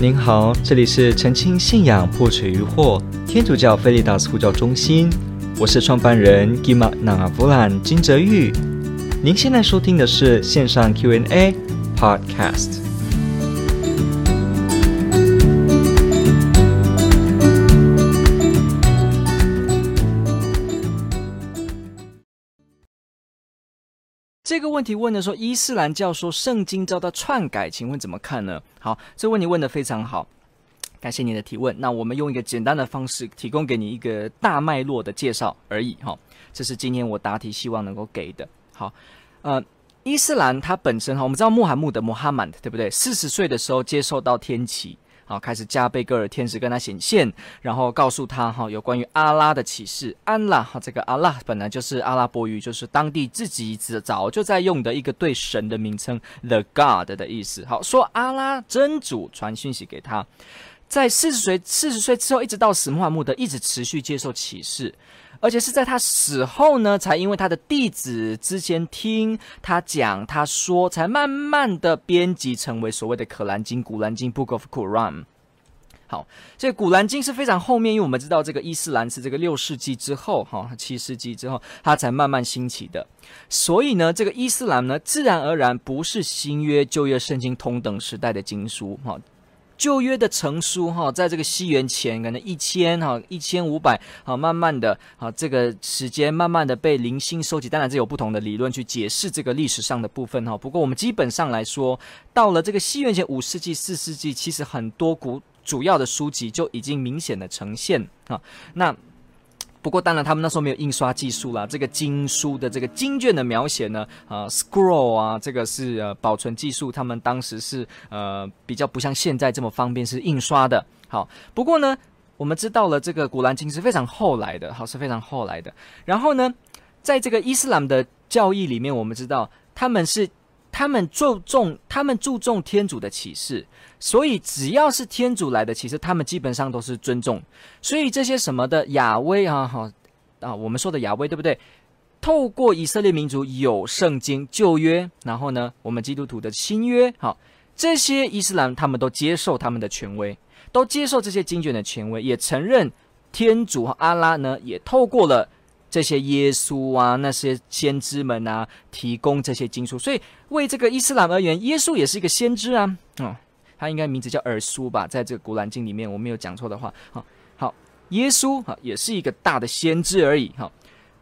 您好，这里是澄清信仰破除疑惑天主教菲利达斯呼叫中心，我是创办人 Gima n a v u l a n 金泽玉。您现在收听的是线上 Q&A Podcast。这个问题问的说，伊斯兰教说圣经遭到篡改，请问怎么看呢？好，这个问题问得非常好，感谢你的提问。那我们用一个简单的方式提供给你一个大脉络的介绍而已。哈，这是今天我答题希望能够给的。好，呃，伊斯兰它本身哈，我们知道穆罕默德 Muhammad 对不对？四十岁的时候接受到天启。好，开始加贝格尔天使跟他显现，然后告诉他哈，有关于阿拉的启示。安拉哈，这个阿拉本来就是阿拉伯语，就是当地自己早就在用的一个对神的名称，the God 的意思。好，说阿拉真主传讯息给他，在四十岁四十岁之后，一直到死，穆罕默德一直持续接受启示。而且是在他死后呢，才因为他的弟子之前听他讲，他说，才慢慢的编辑成为所谓的《可兰经》《古兰经》（Book of Quran）。好，这个《古兰经》是非常后面，因为我们知道这个伊斯兰是这个六世纪之后，哈，七世纪之后，它才慢慢兴起的。所以呢，这个伊斯兰呢，自然而然不是新约、旧约圣经同等时代的经书，哈。旧约的成书哈，在这个西元前可能一千哈一千五百好，慢慢的啊这个时间慢慢的被零星收集，当然这有不同的理论去解释这个历史上的部分哈。不过我们基本上来说，到了这个西元前五世纪四世纪，其实很多古主要的书籍就已经明显的呈现啊那。不过，当然，他们那时候没有印刷技术啦。这个经书的这个经卷的描写呢，啊、，scroll 啊，这个是呃保存技术，他们当时是呃比较不像现在这么方便是印刷的。好，不过呢，我们知道了这个古兰经是非常后来的，好，是非常后来的。然后呢，在这个伊斯兰的教义里面，我们知道他们是。他们注重，他们注重天主的启示，所以只要是天主来的启示，他们基本上都是尊重。所以这些什么的亚威啊，哈啊，我们说的亚威对不对？透过以色列民族有圣经旧约，然后呢，我们基督徒的新约，好，这些伊斯兰他们都接受他们的权威，都接受这些经卷的权威，也承认天主和阿拉呢，也透过了。这些耶稣啊，那些先知们啊，提供这些经书，所以为这个伊斯兰而言，耶稣也是一个先知啊。哦，他应该名字叫尔苏吧，在这个古兰经里面，我没有讲错的话。好，好，耶稣哈也是一个大的先知而已。哈，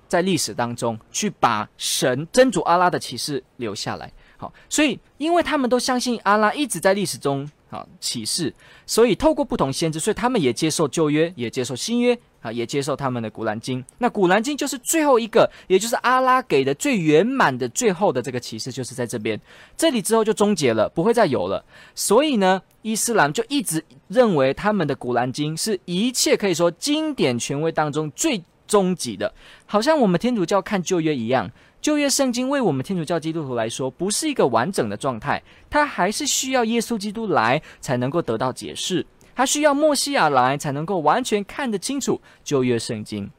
在历史当中去把神真主阿拉的启示留下来。好，所以因为他们都相信阿拉一直在历史中啊启示，所以透过不同先知，所以他们也接受旧约，也接受新约。啊，也接受他们的《古兰经》，那《古兰经》就是最后一个，也就是阿拉给的最圆满的、最后的这个启示，就是在这边。这里之后就终结了，不会再有了。所以呢，伊斯兰就一直认为他们的《古兰经》是一切可以说经典权威当中最终极的，好像我们天主教看旧约一样。旧约圣经为我们天主教基督徒来说，不是一个完整的状态，它还是需要耶稣基督来才能够得到解释。它需要墨西亚来才能够完全看得清楚旧约圣经，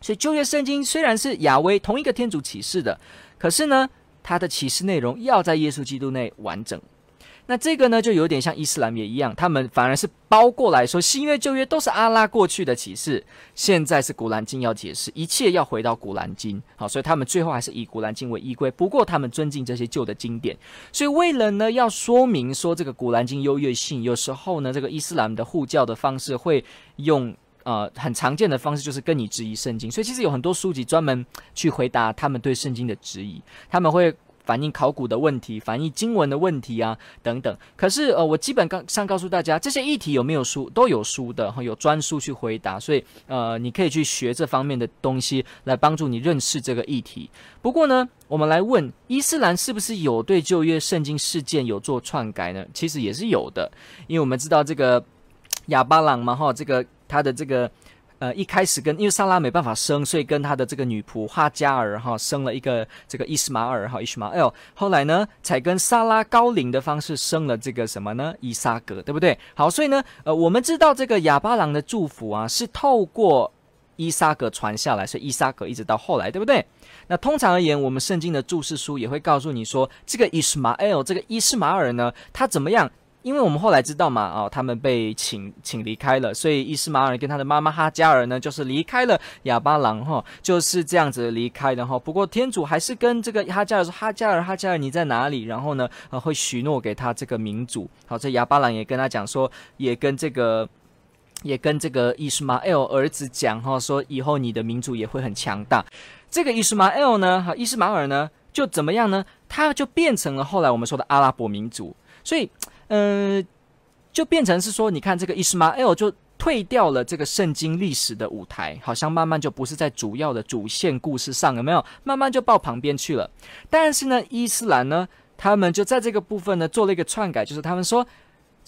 所以旧约圣经虽然是亚威同一个天主启示的，可是呢，它的启示内容要在耶稣基督内完整。那这个呢，就有点像伊斯兰也一样，他们反而是包过来说，新约旧约都是阿拉过去的启示，现在是古兰经要解释，一切要回到古兰经。好，所以他们最后还是以古兰经为依归。不过他们尊敬这些旧的经典，所以为了呢要说明说这个古兰经优越性，有时候呢这个伊斯兰的护教的方式会用呃很常见的方式，就是跟你质疑圣经。所以其实有很多书籍专门去回答他们对圣经的质疑，他们会。反映考古的问题，反映经文的问题啊，等等。可是呃，我基本刚上告诉大家，这些议题有没有书，都有书的，有专书去回答。所以呃，你可以去学这方面的东西，来帮助你认识这个议题。不过呢，我们来问，伊斯兰是不是有对旧约圣经事件有做篡改呢？其实也是有的，因为我们知道这个亚巴朗嘛，哈，这个他的这个。呃，一开始跟因为萨拉没办法生，所以跟他的这个女仆哈加尔哈生了一个这个伊斯马尔哈伊斯马尔。后来呢，才跟萨拉高龄的方式生了这个什么呢？伊萨格，对不对？好，所以呢，呃，我们知道这个亚巴郎的祝福啊，是透过伊萨格传下来，所以伊萨格一直到后来，对不对？那通常而言，我们圣经的注释书也会告诉你说，这个伊斯马尔，这个伊斯马尔呢，他怎么样？因为我们后来知道嘛，哦，他们被请请离开了，所以伊斯马尔跟他的妈妈哈加尔呢，就是离开了哑巴郎哈，就是这样子离开的哈。不过天主还是跟这个哈加尔说：“哈加尔，哈加尔，你在哪里？”然后呢，呃，会许诺给他这个民族。好，这哑巴郎也跟他讲说，也跟这个也跟这个伊斯玛尔儿子讲哈，说以后你的民族也会很强大。这个伊斯玛尔呢，哈，伊斯玛尔呢，就怎么样呢？他就变成了后来我们说的阿拉伯民族，所以。嗯、呃，就变成是说，你看这个伊斯玛尔就退掉了这个圣经历史的舞台，好像慢慢就不是在主要的主线故事上，有没有？慢慢就到旁边去了。但是呢，伊斯兰呢，他们就在这个部分呢做了一个篡改，就是他们说。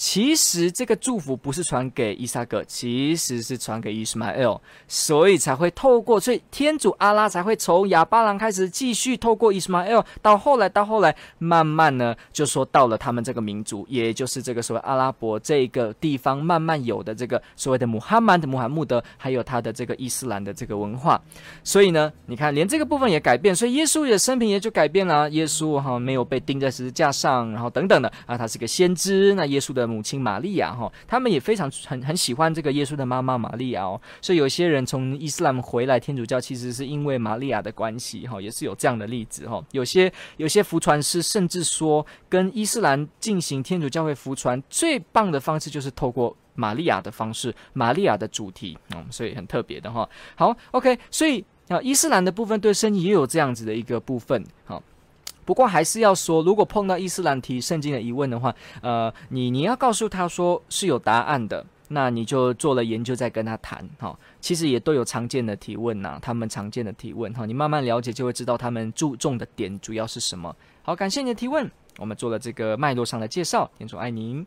其实这个祝福不是传给伊撒格，其实是传给伊斯玛尔，所以才会透过，所以天主阿拉才会从亚巴郎开始继续透过伊斯玛尔，到后来到后来，慢慢呢就说到了他们这个民族，也就是这个所谓阿拉伯这个地方慢慢有的这个所谓的穆罕曼的穆罕默德，还有他的这个伊斯兰的这个文化，所以呢，你看连这个部分也改变，所以耶稣的生平也就改变了，耶稣哈没有被钉在十字架上，然后等等的啊，他是个先知，那耶稣的。母亲玛利亚哈，他们也非常很很喜欢这个耶稣的妈妈玛利亚哦，所以有些人从伊斯兰回来天主教，其实是因为玛利亚的关系哈，也是有这样的例子哈。有些有些福传师甚至说，跟伊斯兰进行天主教会福传最棒的方式就是透过玛利亚的方式，玛利亚的主题，嗯，所以很特别的哈。好，OK，所以啊，伊斯兰的部分对圣经也有这样子的一个部分，好。不过还是要说，如果碰到伊斯兰提圣经的疑问的话，呃，你你要告诉他说是有答案的，那你就做了研究再跟他谈哈。其实也都有常见的提问呐、他们常见的提问哈，你慢慢了解就会知道他们注重的点主要是什么。好，感谢你的提问，我们做了这个脉络上的介绍。天主爱您。